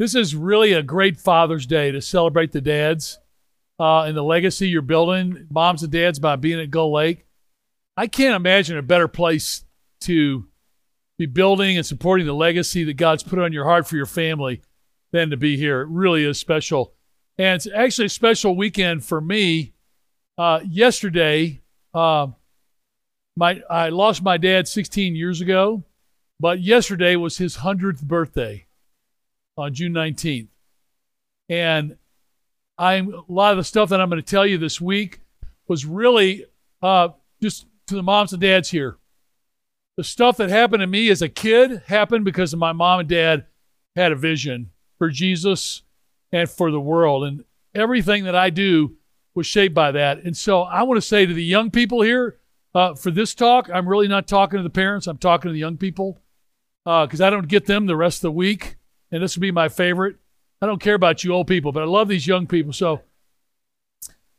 this is really a great Father's Day to celebrate the dads uh, and the legacy you're building, moms and dads, by being at Gull Lake. I can't imagine a better place to be building and supporting the legacy that God's put on your heart for your family than to be here. It really is special. And it's actually a special weekend for me. Uh, yesterday, uh, my I lost my dad 16 years ago, but yesterday was his 100th birthday on June 19th. And I'm a lot of the stuff that I'm going to tell you this week was really uh, just to the moms and dads here. The stuff that happened to me as a kid happened because my mom and dad had a vision for Jesus and for the world. And everything that I do was shaped by that. And so I want to say to the young people here uh, for this talk, I'm really not talking to the parents, I'm talking to the young people because uh, I don't get them the rest of the week. And this will be my favorite. I don't care about you old people, but I love these young people. So,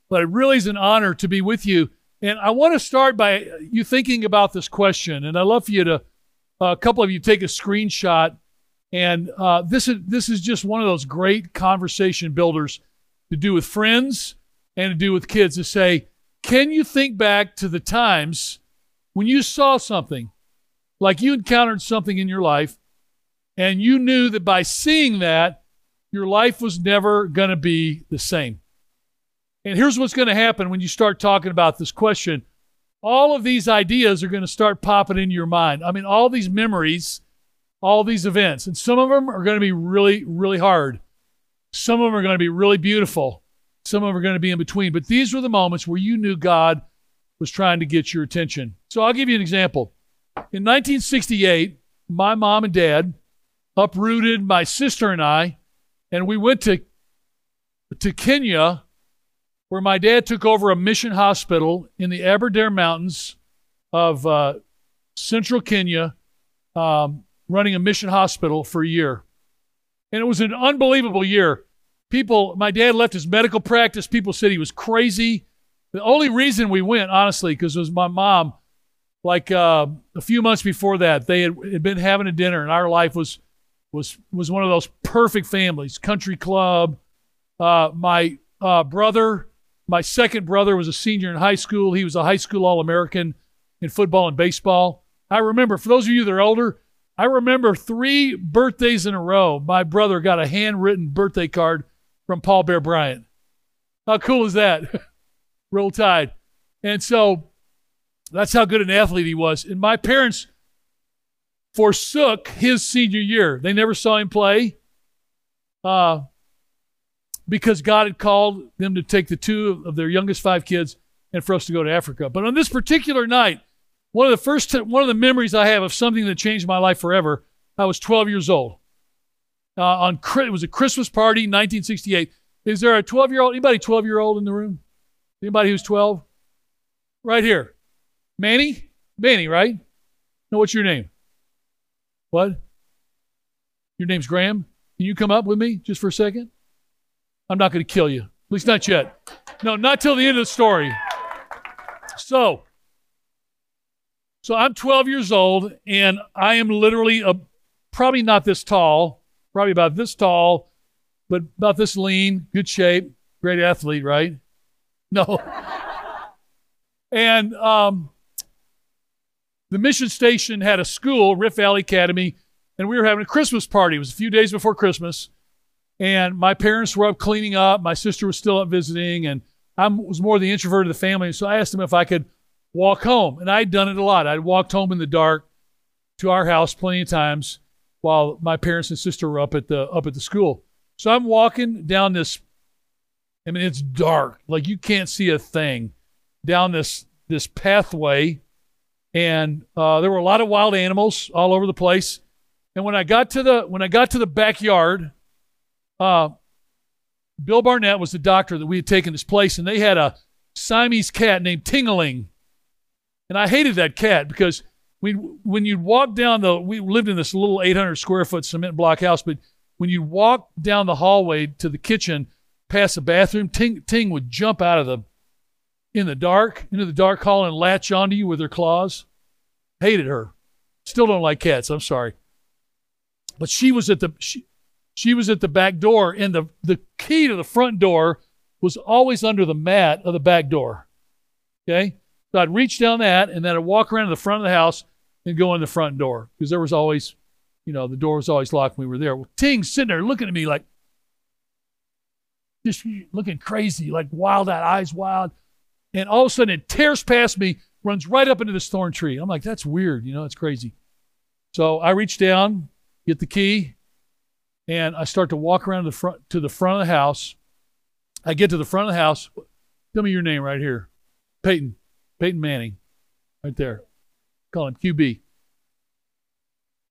but it really is an honor to be with you and I want to start by you thinking about this question. And I'd love for you to, uh, a couple of you, take a screenshot. And uh, this is this is just one of those great conversation builders to do with friends and to do with kids. To say, can you think back to the times when you saw something, like you encountered something in your life, and you knew that by seeing that, your life was never going to be the same. And here's what's going to happen when you start talking about this question. All of these ideas are going to start popping into your mind. I mean, all these memories, all these events, and some of them are going to be really, really hard. Some of them are going to be really beautiful. Some of them are going to be in between. But these were the moments where you knew God was trying to get your attention. So I'll give you an example. In 1968, my mom and dad uprooted my sister and I, and we went to, to Kenya where my dad took over a mission hospital in the Aberdare Mountains of uh, central Kenya, um, running a mission hospital for a year. And it was an unbelievable year. People, my dad left his medical practice. People said he was crazy. The only reason we went, honestly, because it was my mom. Like uh, a few months before that, they had, had been having a dinner, and our life was was was one of those perfect families. Country club. Uh, my uh, brother my second brother was a senior in high school. He was a high school All American in football and baseball. I remember, for those of you that are older, I remember three birthdays in a row. My brother got a handwritten birthday card from Paul Bear Bryant. How cool is that? Roll Tide. And so that's how good an athlete he was. And my parents forsook his senior year. They never saw him play. Uh, because God had called them to take the two of their youngest five kids and for us to go to Africa. But on this particular night, one of the first one of the memories I have of something that changed my life forever. I was 12 years old. Uh, on it was a Christmas party, 1968. Is there a 12 year old? Anybody 12 year old in the room? Anybody who's 12? Right here, Manny. Manny, right? No, what's your name? What? Your name's Graham. Can you come up with me just for a second? I'm not going to kill you. At least not yet. No, not till the end of the story. So, so I'm 12 years old, and I am literally a, probably not this tall, probably about this tall, but about this lean, good shape, great athlete, right? No. and um, the mission station had a school, Rift Valley Academy, and we were having a Christmas party. It was a few days before Christmas. And my parents were up cleaning up. My sister was still up visiting, and I was more the introvert of the family. So I asked them if I could walk home. And I'd done it a lot. I'd walked home in the dark to our house plenty of times while my parents and sister were up at the up at the school. So I'm walking down this. I mean, it's dark, like you can't see a thing down this this pathway, and uh, there were a lot of wild animals all over the place. And when I got to the when I got to the backyard, uh, Bill Barnett was the doctor that we had taken his place, and they had a Siamese cat named Tingaling. And I hated that cat because we, when you walk down the, we lived in this little 800 square foot cement block house, but when you walk down the hallway to the kitchen, past the bathroom, Ting, Ting would jump out of the, in the dark, into the dark hall and latch onto you with her claws. Hated her. Still don't like cats. I'm sorry. But she was at the, she, She was at the back door, and the, the key to the front door was always under the mat of the back door. Okay? So I'd reach down that, and then I'd walk around to the front of the house and go in the front door because there was always, you know, the door was always locked when we were there. Well, Ting's sitting there looking at me like, just looking crazy, like wild eyed, eyes wild. And all of a sudden it tears past me, runs right up into this thorn tree. I'm like, that's weird, you know, it's crazy. So I reach down, get the key, and I start to walk around the front to the front of the house. I get to the front of the house. Tell me your name right here. Peyton. Peyton Manning. Right there. Call him QB.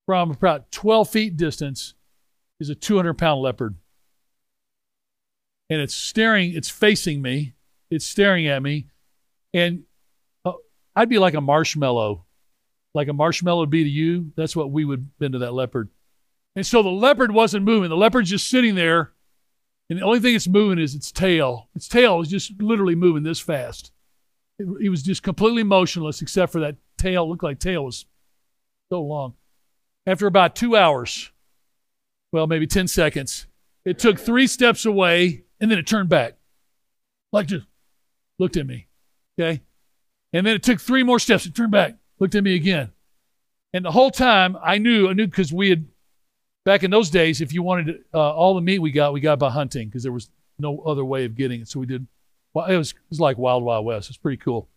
From about 12 feet distance is a 200 pound leopard and it's staring, it's facing me, it's staring at me, and uh, I'd be like a marshmallow, like a marshmallow would be to you. That's what we would been to that leopard. And so the leopard wasn't moving. The leopard's just sitting there, and the only thing it's moving is its tail. Its tail was just literally moving this fast. It, it was just completely motionless, except for that tail. It looked like tail was so long. After about two hours, well, maybe 10 seconds, it took three steps away and then it turned back. Like just looked at me. Okay. And then it took three more steps. It turned back, looked at me again. And the whole time I knew, I knew because we had, back in those days, if you wanted uh, all the meat we got, we got by hunting because there was no other way of getting it. So we did, well, it was, it was like Wild Wild West. It's pretty cool.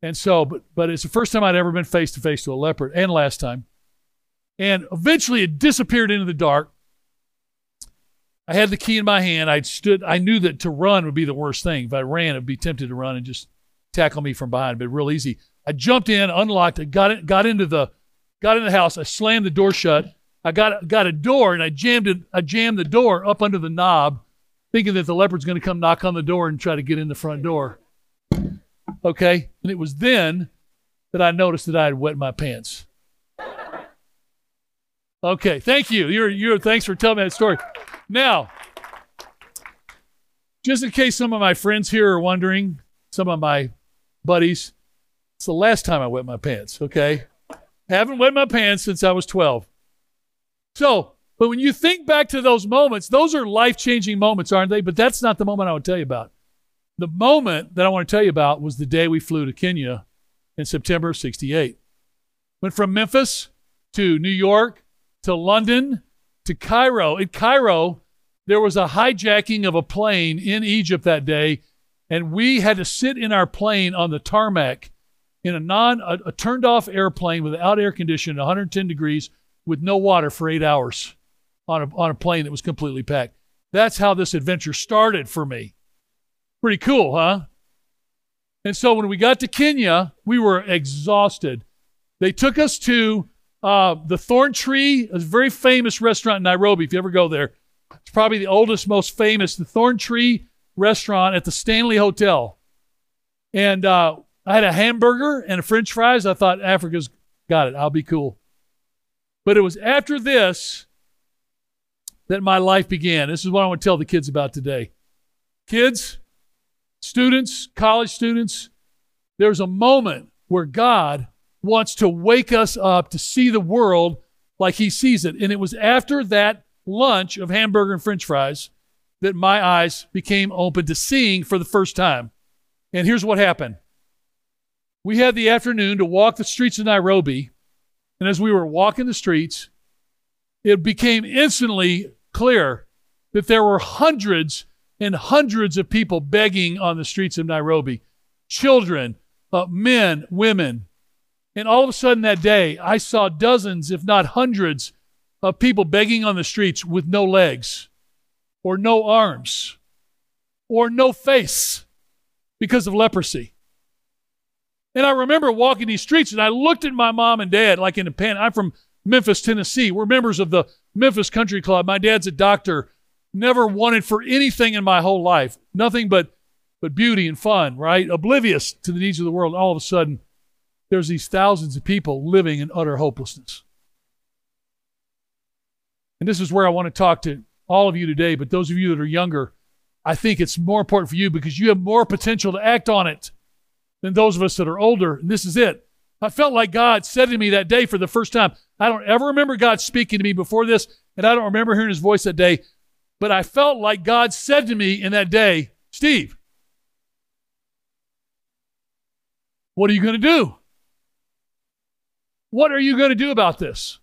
And so, but, but it's the first time I'd ever been face to face to a leopard and last time. And eventually it disappeared into the dark. I had the key in my hand. I stood. I knew that to run would be the worst thing. If I ran, I'd be tempted to run and just tackle me from behind. But real easy. I jumped in, unlocked it, got it, got into the, got in the house. I slammed the door shut. I got got a door and I jammed it. I jammed the door up under the knob, thinking that the leopard's going to come knock on the door and try to get in the front door. Okay, and it was then that I noticed that I had wet my pants. Okay, thank you. You're you're thanks for telling me that story. Now, just in case some of my friends here are wondering, some of my buddies, it's the last time I wet my pants, okay? Haven't wet my pants since I was 12. So, but when you think back to those moments, those are life changing moments, aren't they? But that's not the moment I want to tell you about. The moment that I want to tell you about was the day we flew to Kenya in September of 68. Went from Memphis to New York to London to Cairo. In Cairo, there was a hijacking of a plane in Egypt that day, and we had to sit in our plane on the tarmac in a non a, a turned off airplane without air conditioning, 110 degrees, with no water for eight hours on a, on a plane that was completely packed. That's how this adventure started for me. Pretty cool, huh? And so when we got to Kenya, we were exhausted. They took us to uh, the Thorn Tree, is a very famous restaurant in Nairobi. If you ever go there, it's probably the oldest, most famous, the Thorn Tree restaurant at the Stanley Hotel. And uh, I had a hamburger and a French fries. I thought Africa's got it. I'll be cool. But it was after this that my life began. This is what I want to tell the kids about today. Kids, students, college students, there's a moment where God wants to wake us up to see the world like he sees it. And it was after that lunch of hamburger and french fries that my eyes became open to seeing for the first time. And here's what happened we had the afternoon to walk the streets of Nairobi. And as we were walking the streets, it became instantly clear that there were hundreds and hundreds of people begging on the streets of Nairobi children, uh, men, women, and all of a sudden that day, I saw dozens, if not hundreds, of people begging on the streets with no legs or no arms or no face because of leprosy. And I remember walking these streets and I looked at my mom and dad like in a pan. I'm from Memphis, Tennessee. We're members of the Memphis Country Club. My dad's a doctor. Never wanted for anything in my whole life. Nothing but but beauty and fun, right? Oblivious to the needs of the world. All of a sudden, there's these thousands of people living in utter hopelessness. And this is where I want to talk to all of you today, but those of you that are younger, I think it's more important for you because you have more potential to act on it than those of us that are older. And this is it. I felt like God said to me that day for the first time. I don't ever remember God speaking to me before this. and I don't remember hearing his voice that day, but I felt like God said to me in that day, Steve, what are you going to do? What are you going to do about this?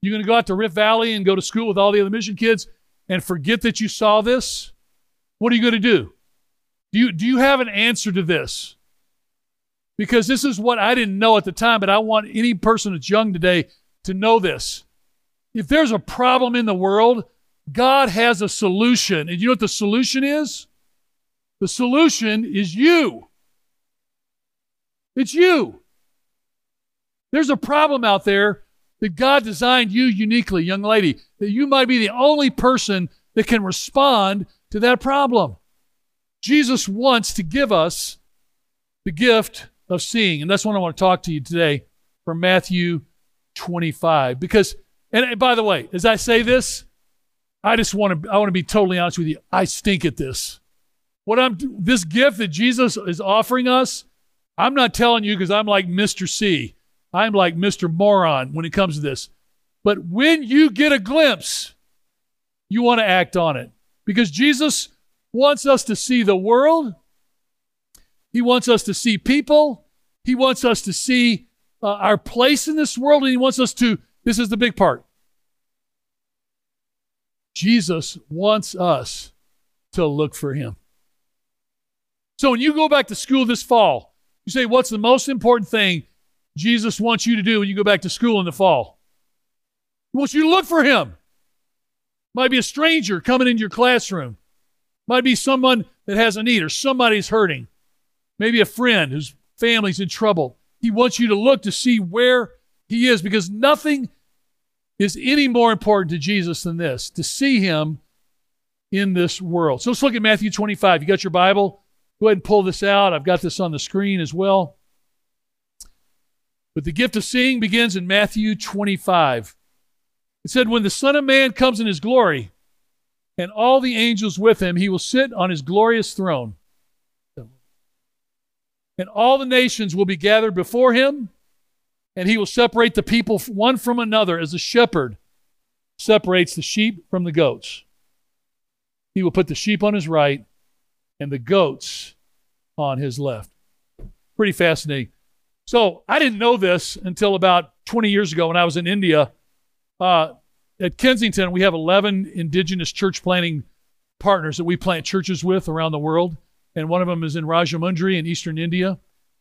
You're going to go out to Rift Valley and go to school with all the other mission kids and forget that you saw this? What are you going to do? Do you, do you have an answer to this? Because this is what I didn't know at the time, but I want any person that's young today to know this. If there's a problem in the world, God has a solution. And you know what the solution is? The solution is you. It's you. There's a problem out there that God designed you uniquely, young lady, that you might be the only person that can respond to that problem. Jesus wants to give us the gift of seeing. And that's what I want to talk to you today from Matthew 25. Because, and by the way, as I say this, I just want to, I want to be totally honest with you. I stink at this. What I'm, this gift that Jesus is offering us, I'm not telling you because I'm like Mr. C. I'm like Mr. Moron when it comes to this. But when you get a glimpse, you want to act on it because Jesus wants us to see the world. He wants us to see people. He wants us to see uh, our place in this world. And He wants us to, this is the big part. Jesus wants us to look for Him. So when you go back to school this fall, you say, What's the most important thing Jesus wants you to do when you go back to school in the fall? He wants you to look for him. Might be a stranger coming into your classroom. Might be someone that has a need or somebody's hurting. Maybe a friend whose family's in trouble. He wants you to look to see where he is because nothing is any more important to Jesus than this to see him in this world. So let's look at Matthew 25. You got your Bible? Go ahead and pull this out. I've got this on the screen as well. But the gift of seeing begins in Matthew 25. It said, When the Son of Man comes in his glory, and all the angels with him, he will sit on his glorious throne. And all the nations will be gathered before him, and he will separate the people one from another as a shepherd separates the sheep from the goats. He will put the sheep on his right and the goats on his left. Pretty fascinating. So I didn't know this until about 20 years ago when I was in India. Uh, at Kensington, we have 11 indigenous church planting partners that we plant churches with around the world. And one of them is in Rajahmundry in eastern India.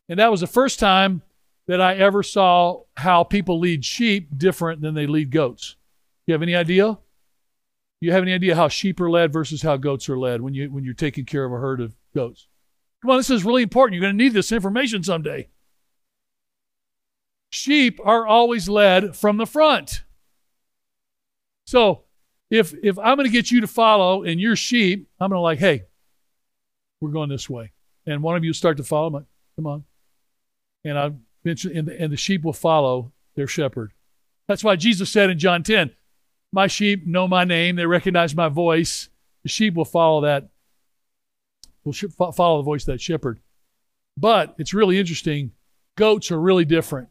And that was the first time that I ever saw how people lead sheep different than they lead goats. Do you have any idea? You have any idea how sheep are led versus how goats are led when you when you're taking care of a herd of goats? Come on, this is really important. You're going to need this information someday. Sheep are always led from the front. So if if I'm going to get you to follow and you're sheep, I'm going to like, hey, we're going this way, and one of you start to follow. Like, come on, and I mention and the, and the sheep will follow their shepherd. That's why Jesus said in John 10, "My sheep know my name; they recognize my voice. The sheep will follow that. Will follow the voice of that shepherd." But it's really interesting. Goats are really different.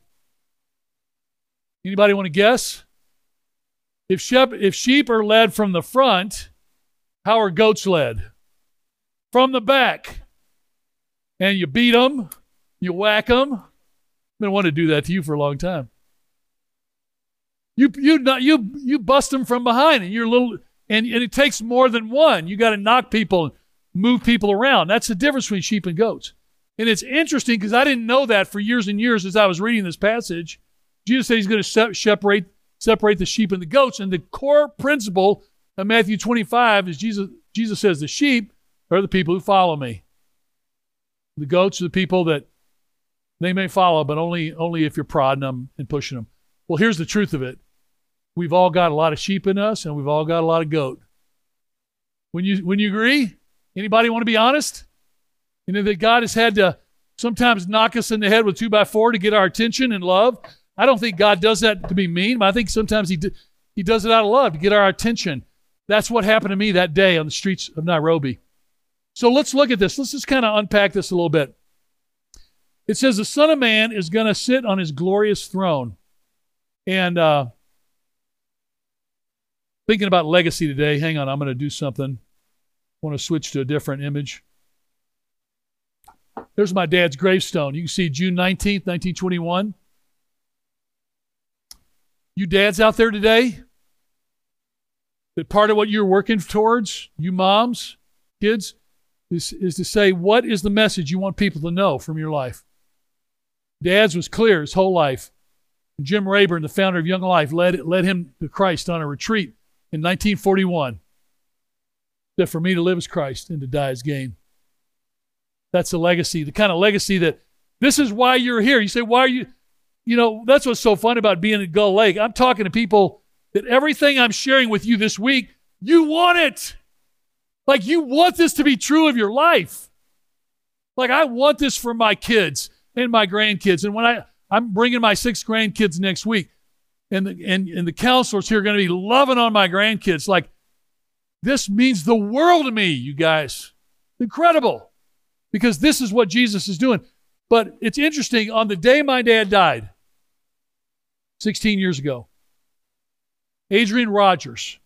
Anybody want to guess? If sheep, if sheep are led from the front, how are goats led? From the back. And you beat them, you whack them. I've been wanting to do that to you for a long time. You you you you bust them from behind, and you're little, and, and it takes more than one. You got to knock people, move people around. That's the difference between sheep and goats. And it's interesting because I didn't know that for years and years as I was reading this passage. Jesus said he's going to separate, separate the sheep and the goats. And the core principle of Matthew 25 is Jesus, Jesus says the sheep are the people who follow me. The goats are the people that they may follow, but only, only if you're prodding them and pushing them. Well, here's the truth of it. We've all got a lot of sheep in us, and we've all got a lot of goat. When you when you agree, anybody want to be honest? You know that God has had to sometimes knock us in the head with two by four to get our attention and love. I don't think God does that to be mean, but I think sometimes he, d- he does it out of love to get our attention. That's what happened to me that day on the streets of Nairobi. So let's look at this. Let's just kind of unpack this a little bit. It says, The Son of Man is going to sit on his glorious throne. And uh, Thinking about legacy today. Hang on, I'm going to do something. I want to switch to a different image. There's my dad's gravestone. You can see June 19th, 1921. You dads out there today, that part of what you're working towards, you moms, kids, is, is to say, what is the message you want people to know from your life? Dad's was clear his whole life. Jim Rayburn, the founder of Young Life, led, led him to Christ on a retreat in 1941. That for me to live as Christ and to die as gain. That's the legacy, the kind of legacy that this is why you're here. You say, why are you? You know, that's what's so fun about being at Gull Lake. I'm talking to people that everything I'm sharing with you this week, you want it. Like you want this to be true of your life. Like I want this for my kids and my grandkids. And when I I'm bringing my six grandkids next week, and the, and and the counselors here are going to be loving on my grandkids. Like this means the world to me, you guys. Incredible, because this is what Jesus is doing. But it's interesting. On the day my dad died, 16 years ago, Adrian Rogers,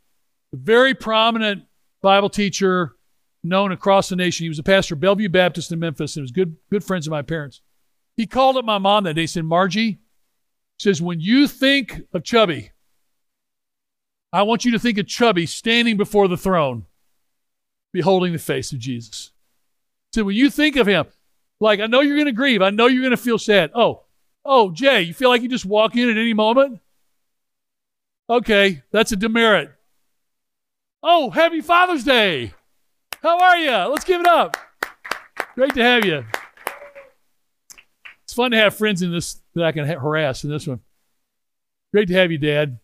a very prominent Bible teacher known across the nation. He was a pastor of Bellevue Baptist in Memphis and was good, good friends of my parents. He called up my mom that day. He said, Margie, says, when you think of Chubby, I want you to think of Chubby standing before the throne, beholding the face of Jesus. So when you think of him, like, I know you're going to grieve. I know you're going to feel sad. Oh, oh, Jay, you feel like you just walk in at any moment? Okay, that's a demerit. Oh, happy Father's Day. How are you? Let's give it up. Great to have you. It's fun to have friends in this that I can ha- harass in this one. Great to have you, Dad.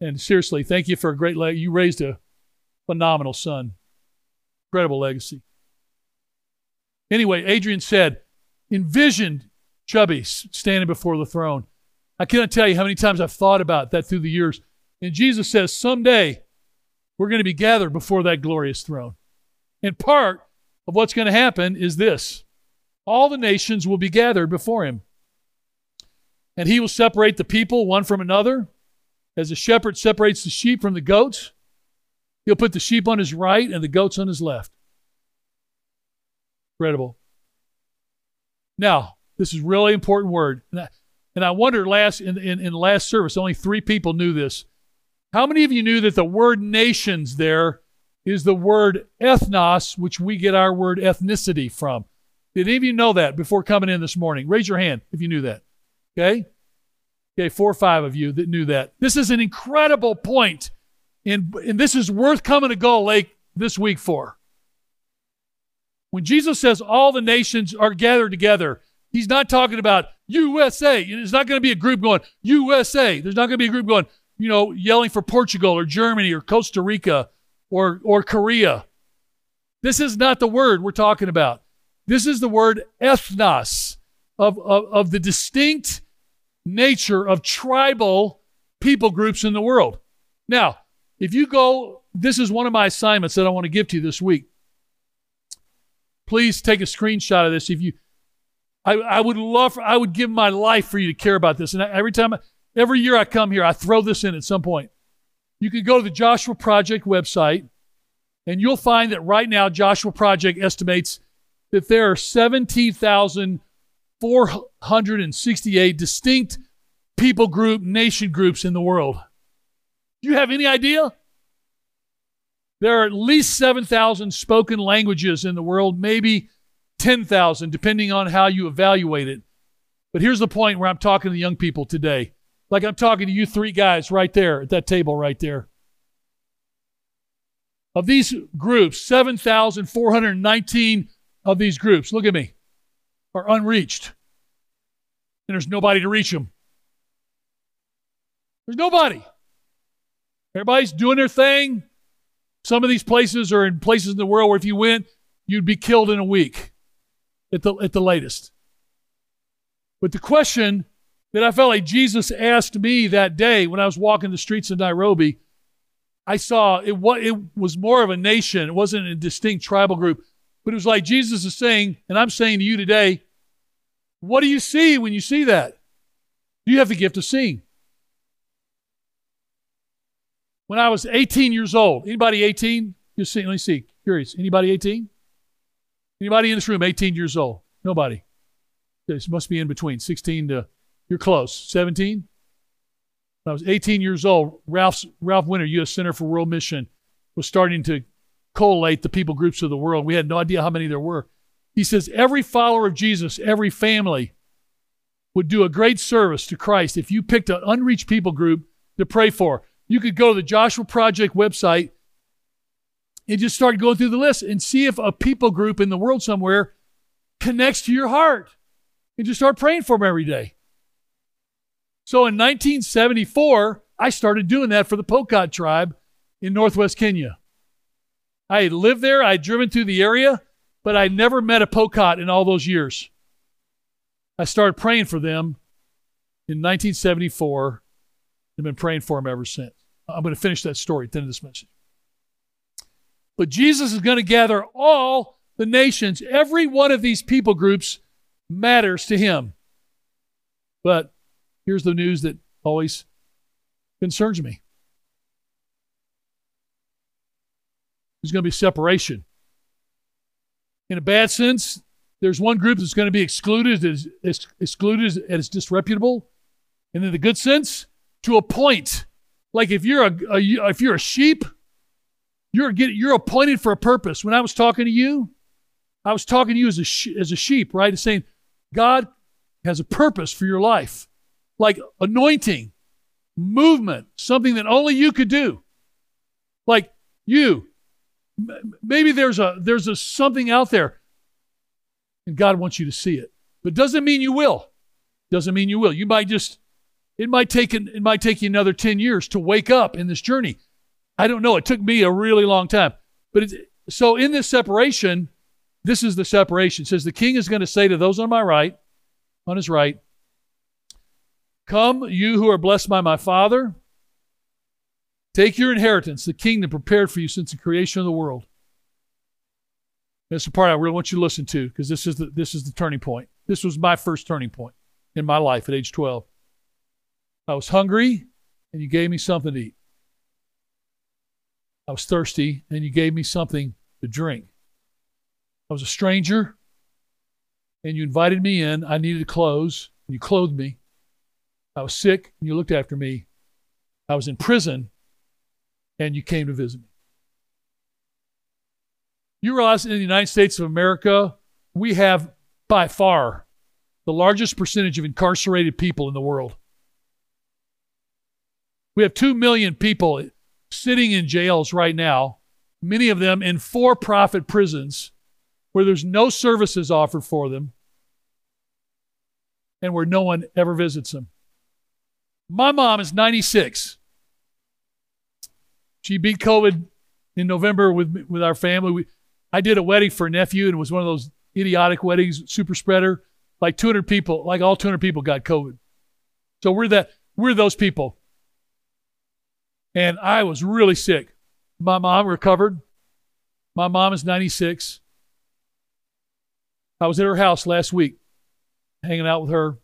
And seriously, thank you for a great leg. You raised a phenomenal son. Incredible legacy. Anyway, Adrian said, envisioned Chubby standing before the throne. I cannot tell you how many times I've thought about that through the years. And Jesus says, someday we're going to be gathered before that glorious throne. And part of what's going to happen is this all the nations will be gathered before him. And he will separate the people one from another, as a shepherd separates the sheep from the goats. He'll put the sheep on his right and the goats on his left. Incredible. Now, this is really important word. And I, and I wonder last in, in, in last service, only three people knew this. How many of you knew that the word nations there is the word ethnos, which we get our word ethnicity from? Did any of you know that before coming in this morning? Raise your hand if you knew that. Okay? Okay, four or five of you that knew that. This is an incredible point, and, and this is worth coming to Gull Lake this week for. When Jesus says all the nations are gathered together, he's not talking about USA. It's not going to be a group going, USA. There's not going to be a group going, you know, yelling for Portugal or Germany or Costa Rica or, or Korea. This is not the word we're talking about. This is the word ethnos, of, of, of the distinct nature of tribal people groups in the world. Now, if you go, this is one of my assignments that I want to give to you this week. Please take a screenshot of this. If you, I, I would love, for, I would give my life for you to care about this. And every time, Every year I come here, I throw this in at some point. You can go to the Joshua Project website, and you'll find that right now, Joshua Project estimates that there are 17,468 distinct people group, nation groups in the world. Do you have any idea? There are at least 7,000 spoken languages in the world, maybe 10,000, depending on how you evaluate it. But here's the point where I'm talking to young people today. Like I'm talking to you three guys right there at that table right there. Of these groups, 7,419 of these groups, look at me, are unreached. And there's nobody to reach them. There's nobody. Everybody's doing their thing. Some of these places are in places in the world where if you went, you'd be killed in a week at the, at the latest. But the question that I felt like Jesus asked me that day when I was walking the streets of Nairobi. I saw it, it was more of a nation. It wasn't a distinct tribal group. But it was like Jesus is saying, and I'm saying to you today, what do you see when you see that? Do you have the gift of seeing. when I was 18 years old. Anybody 18? Just see, let me see. Curious. Anybody 18? Anybody in this room 18 years old? Nobody. This must be in between 16 to, you're close. 17? When I was 18 years old, Ralph's, Ralph Winter, U.S. Center for World Mission, was starting to collate the people groups of the world. We had no idea how many there were. He says every follower of Jesus, every family would do a great service to Christ if you picked an unreached people group to pray for. You could go to the Joshua Project website and just start going through the list and see if a people group in the world somewhere connects to your heart and just start praying for them every day. So in 1974, I started doing that for the Pokot tribe in northwest Kenya. I lived there, I'd driven through the area, but I never met a Pokot in all those years. I started praying for them in 1974 and been praying for them ever since. I'm going to finish that story at the end of this message. But Jesus is going to gather all the nations. Every one of these people groups matters to him. But here's the news that always concerns me there's going to be separation. In a bad sense, there's one group that's going to be excluded as, as excluded as disreputable, and in the good sense, to a point. Like if you're a, a if you're a sheep, you're you're appointed for a purpose. When I was talking to you, I was talking to you as a as a sheep, right? saying God has a purpose for your life, like anointing, movement, something that only you could do. Like you, maybe there's a there's a something out there and God wants you to see it. But doesn't mean you will. Doesn't mean you will. You might just it might take an, it might take you another 10 years to wake up in this journey. I don't know. It took me a really long time. But it, so in this separation, this is the separation. It says the king is going to say to those on my right, on his right, Come, you who are blessed by my Father, take your inheritance, the kingdom prepared for you since the creation of the world. That's the part I really want you to listen to because this is the this is the turning point. This was my first turning point in my life at age 12. I was hungry and you gave me something to eat. I was thirsty and you gave me something to drink. I was a stranger and you invited me in. I needed clothes and you clothed me. I was sick and you looked after me. I was in prison and you came to visit me. You realize in the United States of America, we have by far the largest percentage of incarcerated people in the world. We have 2 million people sitting in jails right now, many of them in for profit prisons where there's no services offered for them and where no one ever visits them. My mom is 96. She beat COVID in November with, with our family. We, I did a wedding for a nephew, and it was one of those idiotic weddings, super spreader. Like 200 people, like all 200 people got COVID. So we're that we're those people. And I was really sick. My mom recovered. My mom is 96. I was at her house last week, hanging out with her,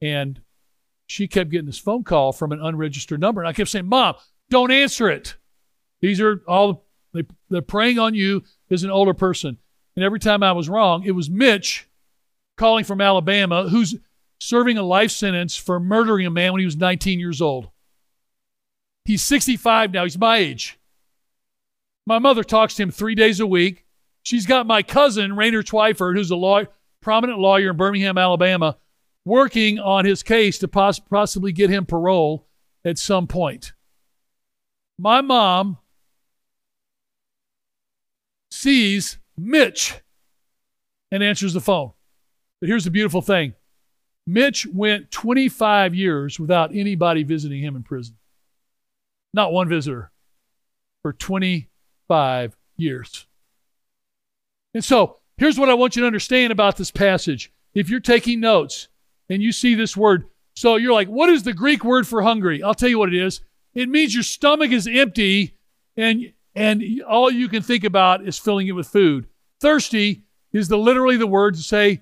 and she kept getting this phone call from an unregistered number. And I kept saying, Mom, don't answer it. These are all they, they're preying on you as an older person. And every time I was wrong, it was Mitch calling from Alabama who's serving a life sentence for murdering a man when he was 19 years old. He's 65 now. He's my age. My mother talks to him three days a week. She's got my cousin, Rainer Twyford, who's a law, prominent lawyer in Birmingham, Alabama, working on his case to poss- possibly get him parole at some point. My mom sees Mitch and answers the phone. But here's the beautiful thing Mitch went 25 years without anybody visiting him in prison. Not one visitor for 25 years. And so here's what I want you to understand about this passage. If you're taking notes and you see this word, so you're like, what is the Greek word for hungry? I'll tell you what it is. It means your stomach is empty and and all you can think about is filling it with food. Thirsty is the literally the word to say,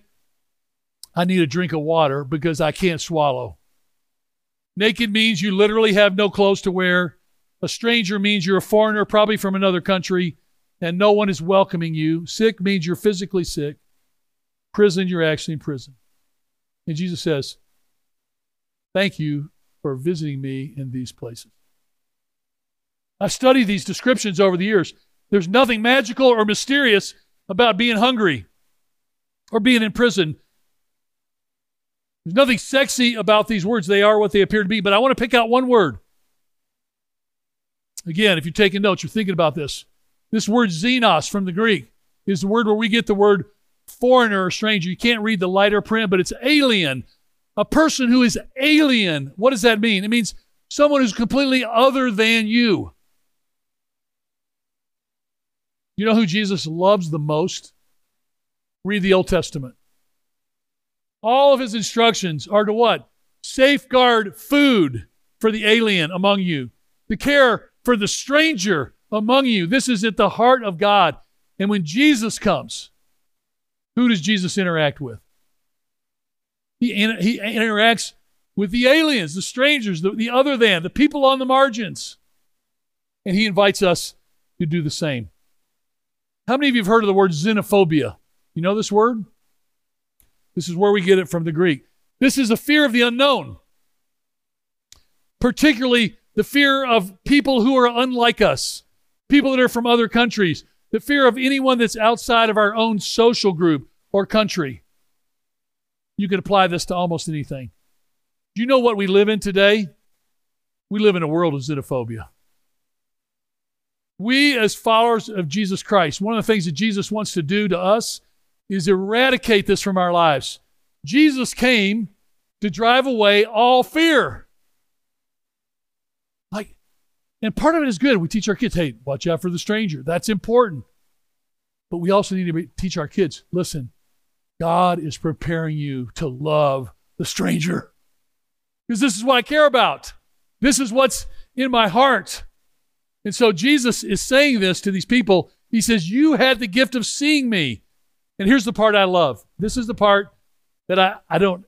I need a drink of water because I can't swallow. Naked means you literally have no clothes to wear. A stranger means you're a foreigner, probably from another country, and no one is welcoming you. Sick means you're physically sick. Prison, you're actually in prison. And Jesus says, Thank you for visiting me in these places. I've studied these descriptions over the years. There's nothing magical or mysterious about being hungry or being in prison. There's nothing sexy about these words. They are what they appear to be. But I want to pick out one word. Again, if you're taking notes, you're thinking about this. This word xenos from the Greek is the word where we get the word foreigner or stranger. You can't read the lighter print, but it's alien. A person who is alien. What does that mean? It means someone who's completely other than you. You know who Jesus loves the most? Read the Old Testament. All of his instructions are to what? Safeguard food for the alien among you, to care for the stranger among you. This is at the heart of God. And when Jesus comes, who does Jesus interact with? He, he interacts with the aliens, the strangers, the, the other than, the people on the margins. And he invites us to do the same. How many of you have heard of the word xenophobia? You know this word? This is where we get it from the Greek. This is a fear of the unknown, particularly the fear of people who are unlike us, people that are from other countries, the fear of anyone that's outside of our own social group or country. You can apply this to almost anything. Do you know what we live in today? We live in a world of xenophobia. We, as followers of Jesus Christ, one of the things that Jesus wants to do to us is eradicate this from our lives. Jesus came to drive away all fear. Like, and part of it is good. We teach our kids, hey, watch out for the stranger. That's important. But we also need to teach our kids, listen, God is preparing you to love the stranger. Because this is what I care about. This is what's in my heart. And so Jesus is saying this to these people. He says, You had the gift of seeing me. And here's the part I love. This is the part that I, I don't,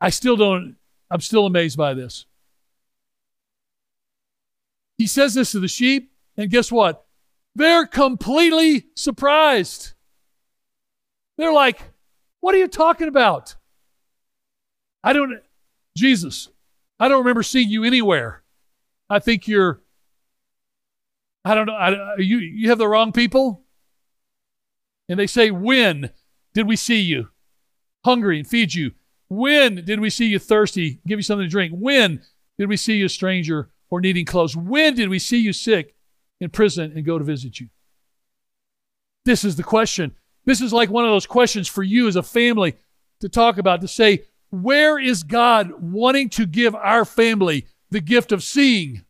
I still don't, I'm still amazed by this. He says this to the sheep, and guess what? They're completely surprised. They're like, What are you talking about? I don't, Jesus, I don't remember seeing you anywhere. I think you're I don't know. I, you you have the wrong people. And they say, "When did we see you hungry and feed you? When did we see you thirsty, give you something to drink? When did we see you a stranger or needing clothes? When did we see you sick, in prison, and go to visit you?" This is the question. This is like one of those questions for you as a family to talk about. To say, where is God wanting to give our family the gift of seeing?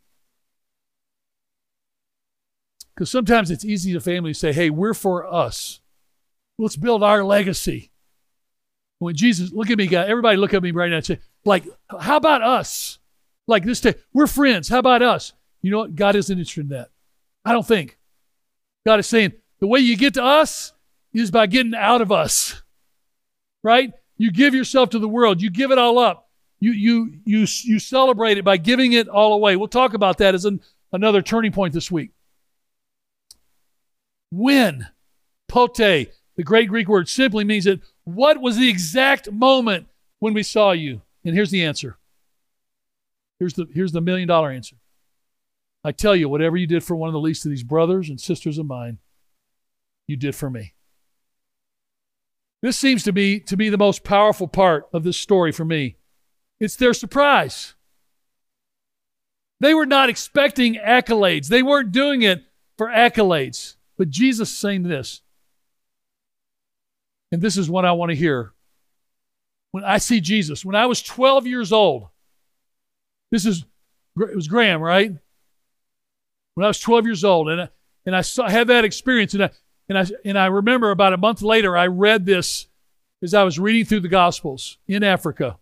Because sometimes it's easy to families say, hey, we're for us. Let's build our legacy. When Jesus, look at me, guy, everybody look at me right now and say, like, how about us? Like this day, we're friends. How about us? You know what? God isn't interested in that. I don't think. God is saying, the way you get to us is by getting out of us. Right? You give yourself to the world. You give it all up. You you you you celebrate it by giving it all away. We'll talk about that as an, another turning point this week. When? Pote, the great Greek word, simply means that what was the exact moment when we saw you? And here's the answer. Here's the, here's the million dollar answer. I tell you, whatever you did for one of the least of these brothers and sisters of mine, you did for me. This seems to be to be the most powerful part of this story for me. It's their surprise. They were not expecting accolades. They weren't doing it for accolades. But Jesus saying this, and this is what I want to hear. When I see Jesus, when I was 12 years old, this is, it was Graham, right? When I was 12 years old, and I, and I saw, had that experience, and I, and I, and I remember about a month later, I read this as I was reading through the Gospels in Africa.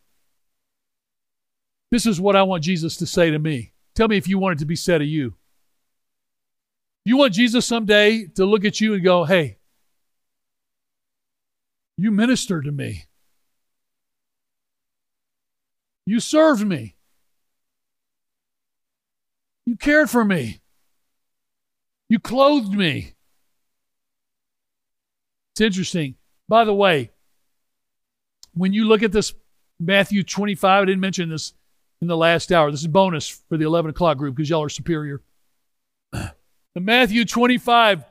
This is what I want Jesus to say to me. Tell me if you want it to be said of you. You want Jesus someday to look at you and go, hey, you ministered to me. You served me. You cared for me. You clothed me. It's interesting. By the way, when you look at this Matthew 25, I didn't mention this in the last hour. This is bonus for the 11 o'clock group because y'all are superior. The Matthew 25,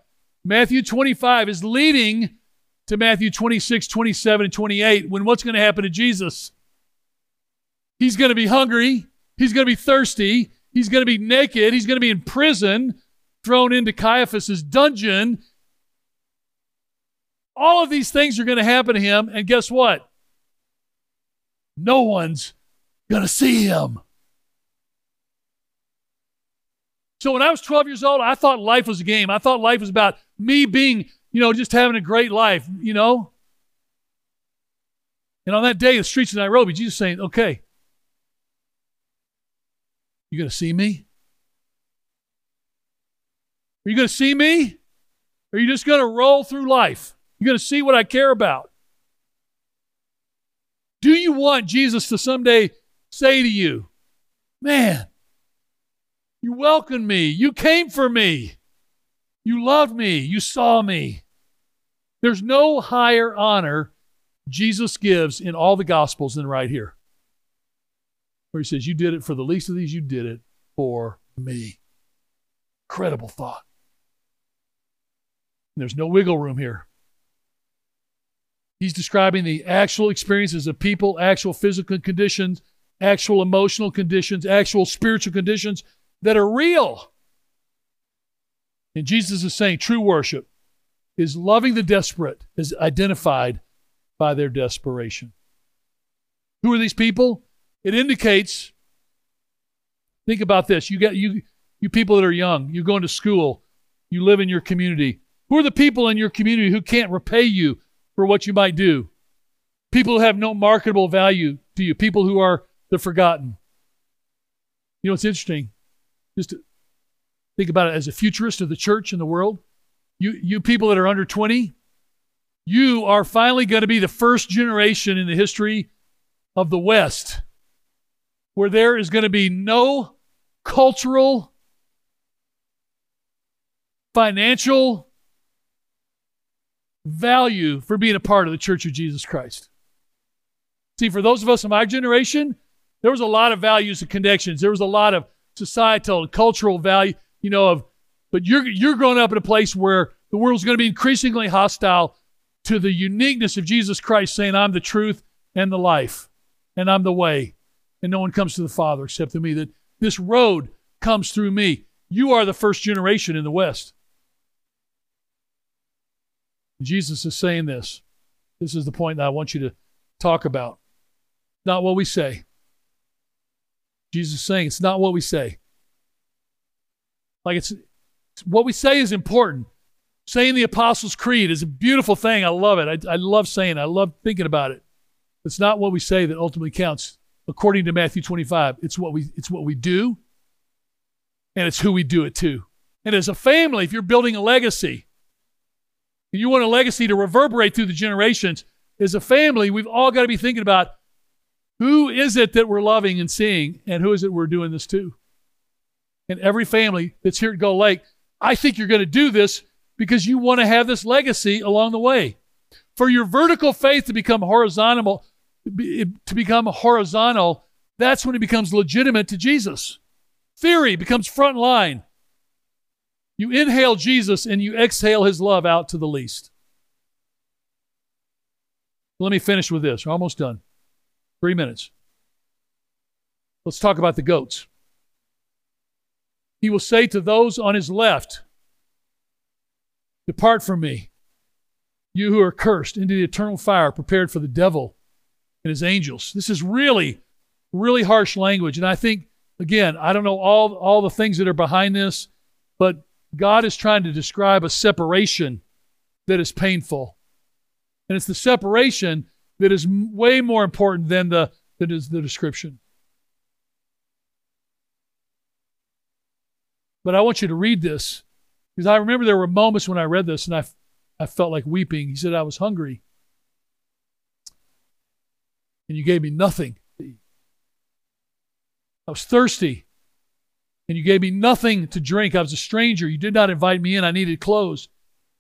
Matthew 25 is leading to Matthew 26, 27, and 28 when what's going to happen to Jesus? He's going to be hungry. He's going to be thirsty. He's going to be naked. He's going to be in prison, thrown into Caiaphas's dungeon. All of these things are going to happen to him. And guess what? No one's going to see him. So when I was 12 years old, I thought life was a game. I thought life was about me being, you know, just having a great life, you know? And on that day, the streets of Nairobi, Jesus saying, okay, you going to see me? Are you going to see me? Or are you just going to roll through life? You're going to see what I care about. Do you want Jesus to someday say to you, Man, you welcomed me. You came for me. You loved me. You saw me. There's no higher honor Jesus gives in all the Gospels than right here, where he says, You did it for the least of these, you did it for me. Incredible thought. there's no wiggle room here. He's describing the actual experiences of people, actual physical conditions, actual emotional conditions, actual spiritual conditions that are real. And Jesus is saying true worship is loving the desperate, is identified by their desperation. Who are these people? It indicates, think about this. You got you you people that are young, you go into school, you live in your community. Who are the people in your community who can't repay you for what you might do? People who have no marketable value to you, people who are the forgotten. You know, it's interesting just think about it as a futurist of the church and the world. You, you people that are under 20, you are finally going to be the first generation in the history of the West where there is going to be no cultural, financial value for being a part of the Church of Jesus Christ. See, for those of us in my generation, there was a lot of values and connections. There was a lot of societal and cultural value, you know, of but you're you're growing up in a place where the world's going to be increasingly hostile to the uniqueness of Jesus Christ saying, I'm the truth and the life, and I'm the way, and no one comes to the Father except through me. That this road comes through me. You are the first generation in the West. Jesus is saying this. This is the point that I want you to talk about. Not what we say, Jesus is saying it's not what we say. Like it's, it's what we say is important. Saying the Apostles' Creed is a beautiful thing. I love it. I, I love saying it. I love thinking about it. It's not what we say that ultimately counts. According to Matthew 25, it's what we it's what we do, and it's who we do it to. And as a family, if you're building a legacy, and you want a legacy to reverberate through the generations, as a family, we've all got to be thinking about who is it that we're loving and seeing, and who is it we're doing this to? And every family that's here at Gull Lake, I think you're going to do this because you want to have this legacy along the way. For your vertical faith to become horizontal, to become horizontal, that's when it becomes legitimate to Jesus. Theory becomes front line. You inhale Jesus and you exhale his love out to the least. Let me finish with this. We're almost done. Three minutes. Let's talk about the goats. He will say to those on his left, Depart from me, you who are cursed, into the eternal fire prepared for the devil and his angels. This is really, really harsh language. And I think, again, I don't know all, all the things that are behind this, but God is trying to describe a separation that is painful. And it's the separation that is way more important than the that is the description. But I want you to read this because I remember there were moments when I read this and I, I felt like weeping. He said, I was hungry and you gave me nothing. I was thirsty and you gave me nothing to drink. I was a stranger. You did not invite me in. I needed clothes.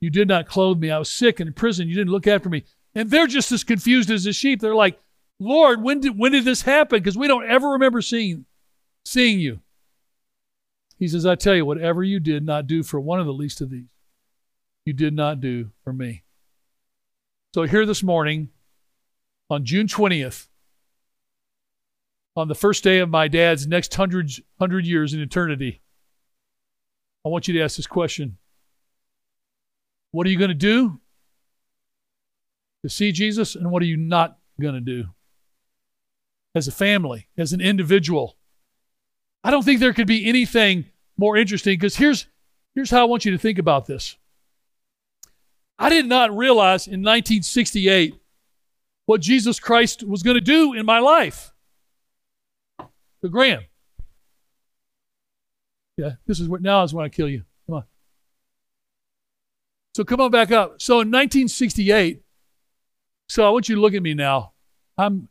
You did not clothe me. I was sick and in prison. You didn't look after me. And they're just as confused as the sheep. They're like, Lord, when did when did this happen? Because we don't ever remember seeing seeing you. He says, I tell you, whatever you did not do for one of the least of these, you did not do for me. So here this morning, on June 20th, on the first day of my dad's next hundred, hundred years in eternity, I want you to ask this question What are you going to do to see Jesus, and what are you not going to do? As a family, as an individual. I don't think there could be anything more interesting because here's, here's how I want you to think about this. I did not realize in 1968 what Jesus Christ was going to do in my life. The Graham. Yeah, this is what now is when I kill you. Come on. So come on back up. So in 1968, so I want you to look at me now. I'm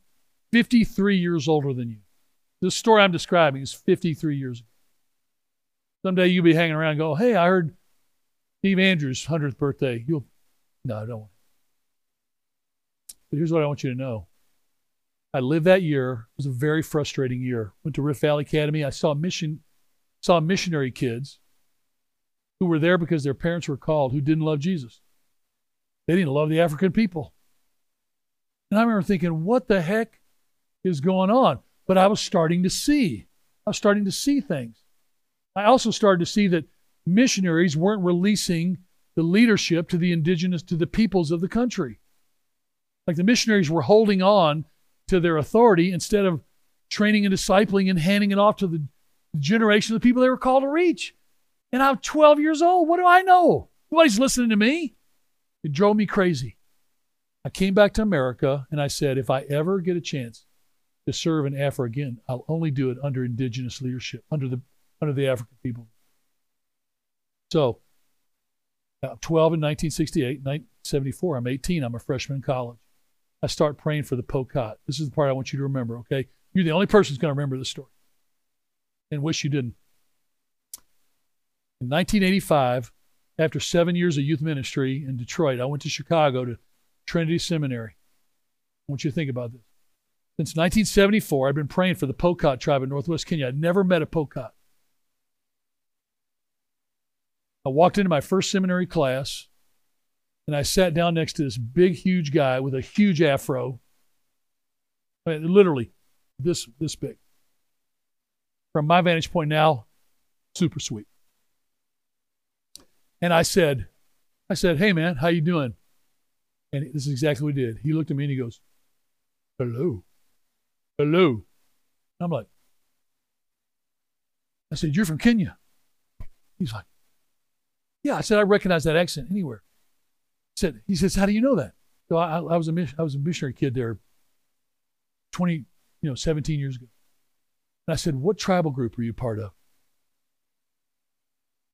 53 years older than you. This story I'm describing is 53 years ago. Someday you'll be hanging around and go, hey, I heard Steve Andrews' 100th birthday. You'll, no, I don't. But here's what I want you to know. I lived that year. It was a very frustrating year. Went to Rift Valley Academy. I saw mission, saw missionary kids who were there because their parents were called who didn't love Jesus. They didn't love the African people. And I remember thinking, what the heck is going on? But I was starting to see. I was starting to see things. I also started to see that missionaries weren't releasing the leadership to the indigenous, to the peoples of the country. Like the missionaries were holding on to their authority instead of training and discipling and handing it off to the generation of the people they were called to reach. And I'm 12 years old. What do I know? Nobody's listening to me. It drove me crazy. I came back to America and I said, if I ever get a chance to serve in Africa again, I'll only do it under indigenous leadership, under the under the African people. So, uh, 12 in 1968, 1974, I'm 18, I'm a freshman in college. I start praying for the Pokot. This is the part I want you to remember, okay? You're the only person who's going to remember this story and wish you didn't. In 1985, after seven years of youth ministry in Detroit, I went to Chicago to Trinity Seminary. I want you to think about this. Since 1974, I've been praying for the Pokot tribe in Northwest Kenya. I'd never met a Pokot. I walked into my first seminary class and I sat down next to this big, huge guy with a huge afro. I mean, literally this this big. From my vantage point now, super sweet. And I said, I said, hey man, how you doing? And this is exactly what he did. He looked at me and he goes, Hello. Hello. I'm like, I said, You're from Kenya. He's like, Yeah. I said, I recognize that accent anywhere He said, he says, how do you know that? So I, I was a I was a missionary kid there, 20, you know, 17 years ago. And I said, what tribal group are you part of?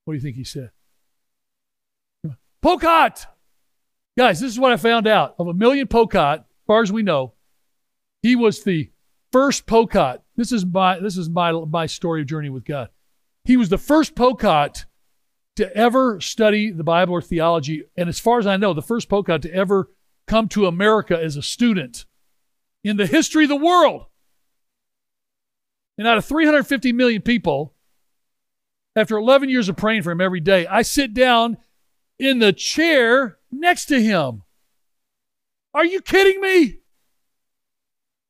What do you think he said? Pokot! Guys, this is what I found out. Of a million Pokot, as far as we know, he was the first Pokot. This is my this is my my story of journey with God. He was the first Pokot to ever study the Bible or theology, and as far as I know, the first Pokot to ever come to America as a student in the history of the world. And out of 350 million people, after 11 years of praying for him every day, I sit down in the chair next to him. Are you kidding me?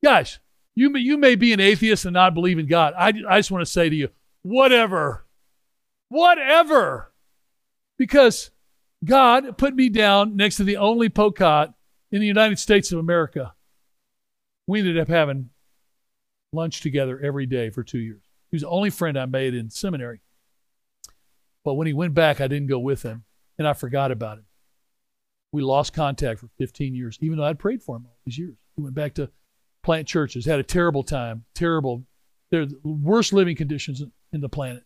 Guys, you may, you may be an atheist and not believe in God. I, I just want to say to you, whatever. Whatever because God put me down next to the only Pokot in the United States of America. We ended up having lunch together every day for two years. He was the only friend I made in seminary. But when he went back, I didn't go with him, and I forgot about him. We lost contact for 15 years, even though I'd prayed for him all these years. He went back to plant churches, had a terrible time, terrible. They're the worst living conditions in the planet.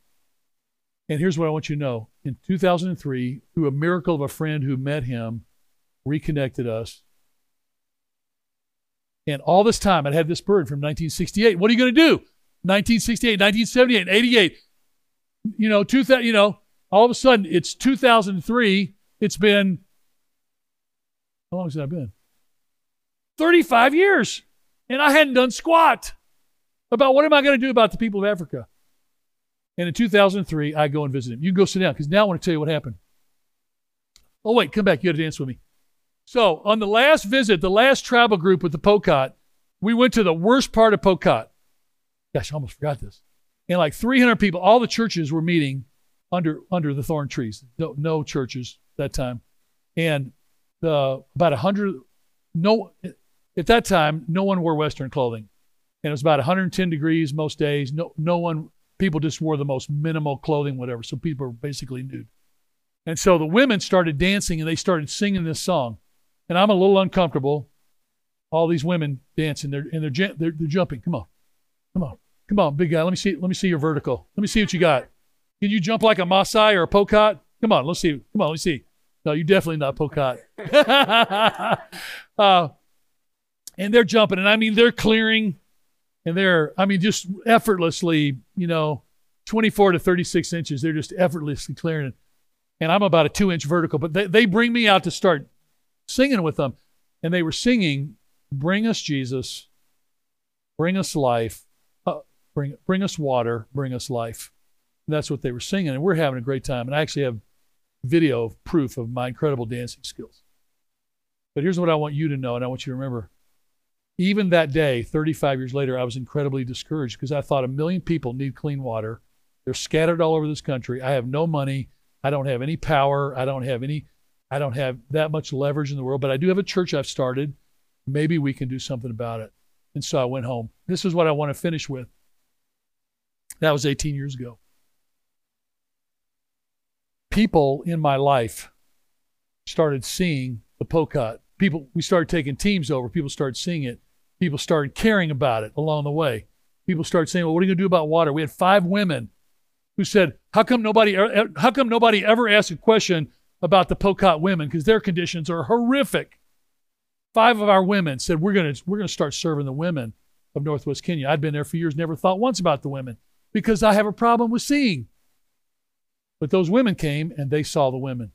And here's what I want you to know. In 2003, through a miracle of a friend who met him, reconnected us. And all this time, I'd had this bird from 1968. What are you going to do? 1968, 1978, 88. you know, two thousand. You know, all of a sudden it's 2003. It's been how long has that been? 35 years, and I hadn't done squat about what am I going to do about the people of Africa. And in 2003, I go and visit him. You can go sit down because now I want to tell you what happened. Oh, wait, come back. You got to dance with me. So, on the last visit, the last travel group with the Pokot, we went to the worst part of Pokot. Gosh, I almost forgot this. And like 300 people, all the churches were meeting under under the thorn trees. No, no churches that time. And the about 100, no, at that time, no one wore Western clothing. And it was about 110 degrees most days. No, no one, people just wore the most minimal clothing, whatever. So people were basically nude. And so the women started dancing and they started singing this song. And I'm a little uncomfortable. All these women dancing, they're, and they're, they're, they're jumping. Come on. Come on. Come on, big guy. Let me see. Let me see your vertical. Let me see what you got. Can you jump like a Maasai or a Pokot? Come on, let's see. Come on, let's see. No, you're definitely not Pokot. uh, and they're jumping, and I mean they're clearing, and they're I mean just effortlessly, you know, 24 to 36 inches. They're just effortlessly clearing And I'm about a two inch vertical, but they, they bring me out to start singing with them. And they were singing, Bring us Jesus, bring us life, uh, bring, bring us water, bring us life. And that's what they were singing. And we're having a great time. And I actually have video of proof of my incredible dancing skills. But here's what I want you to know, and I want you to remember. Even that day, 35 years later, I was incredibly discouraged because I thought a million people need clean water. They're scattered all over this country. I have no money. I don't have any power. I don't have any, I don't have that much leverage in the world, but I do have a church I've started. Maybe we can do something about it. And so I went home. This is what I want to finish with. That was 18 years ago people in my life started seeing the Pokot. People, we started taking teams over. People started seeing it. People started caring about it along the way. People started saying, "Well, what are you going to do about water?" We had five women who said, "How come nobody? How come nobody ever asked a question about the Pokot women? Because their conditions are horrific." Five of our women said, "We're going to we're going to start serving the women of Northwest Kenya." I'd been there for years, never thought once about the women because I have a problem with seeing. But those women came and they saw the women.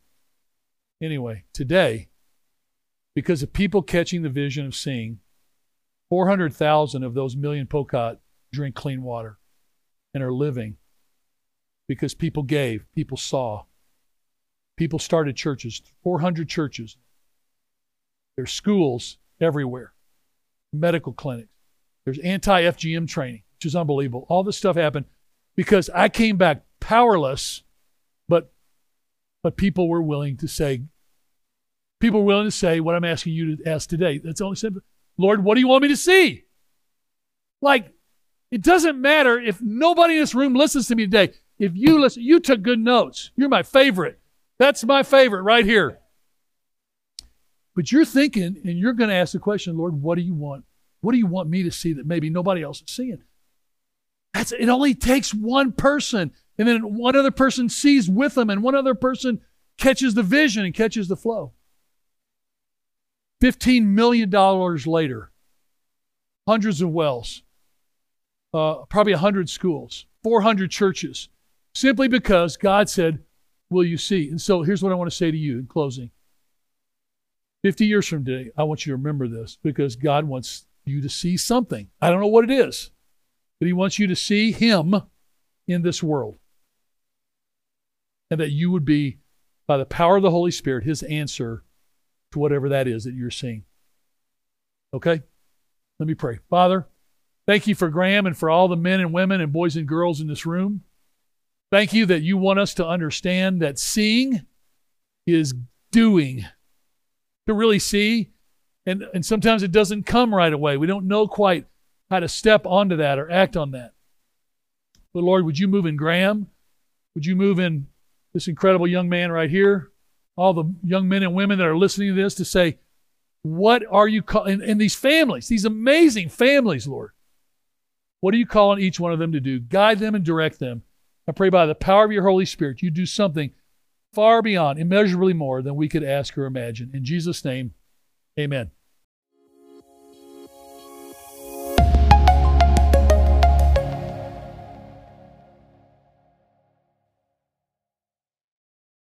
Anyway, today, because of people catching the vision of seeing, 400,000 of those million Pokot drink clean water and are living because people gave, people saw. People started churches, 400 churches. There's schools everywhere, medical clinics. There's anti FGM training, which is unbelievable. All this stuff happened because I came back powerless but but people were willing to say, people were willing to say what I'm asking you to ask today. That's only said, Lord, what do you want me to see? Like, it doesn't matter if nobody in this room listens to me today. If you listen, you took good notes. You're my favorite. That's my favorite right here. But you're thinking and you're going to ask the question, Lord, what do you want? What do you want me to see that maybe nobody else is seeing? That's it only takes one person and then one other person sees with them, and one other person catches the vision and catches the flow. $15 million later, hundreds of wells, uh, probably 100 schools, 400 churches, simply because God said, Will you see? And so here's what I want to say to you in closing 50 years from today, I want you to remember this because God wants you to see something. I don't know what it is, but He wants you to see Him in this world and that you would be, by the power of the Holy Spirit, his answer to whatever that is that you're seeing. Okay? Let me pray. Father, thank you for Graham and for all the men and women and boys and girls in this room. Thank you that you want us to understand that seeing is doing. To really see, and, and sometimes it doesn't come right away. We don't know quite how to step onto that or act on that. But Lord, would you move in Graham? Would you move in this incredible young man right here, all the young men and women that are listening to this to say, what are you calling, and, these families, these amazing families, Lord, what are you calling each one of them to do? Guide them and direct them. I pray by the power of your Holy Spirit, you do something far beyond, immeasurably more than we could ask or imagine. In Jesus' name, amen.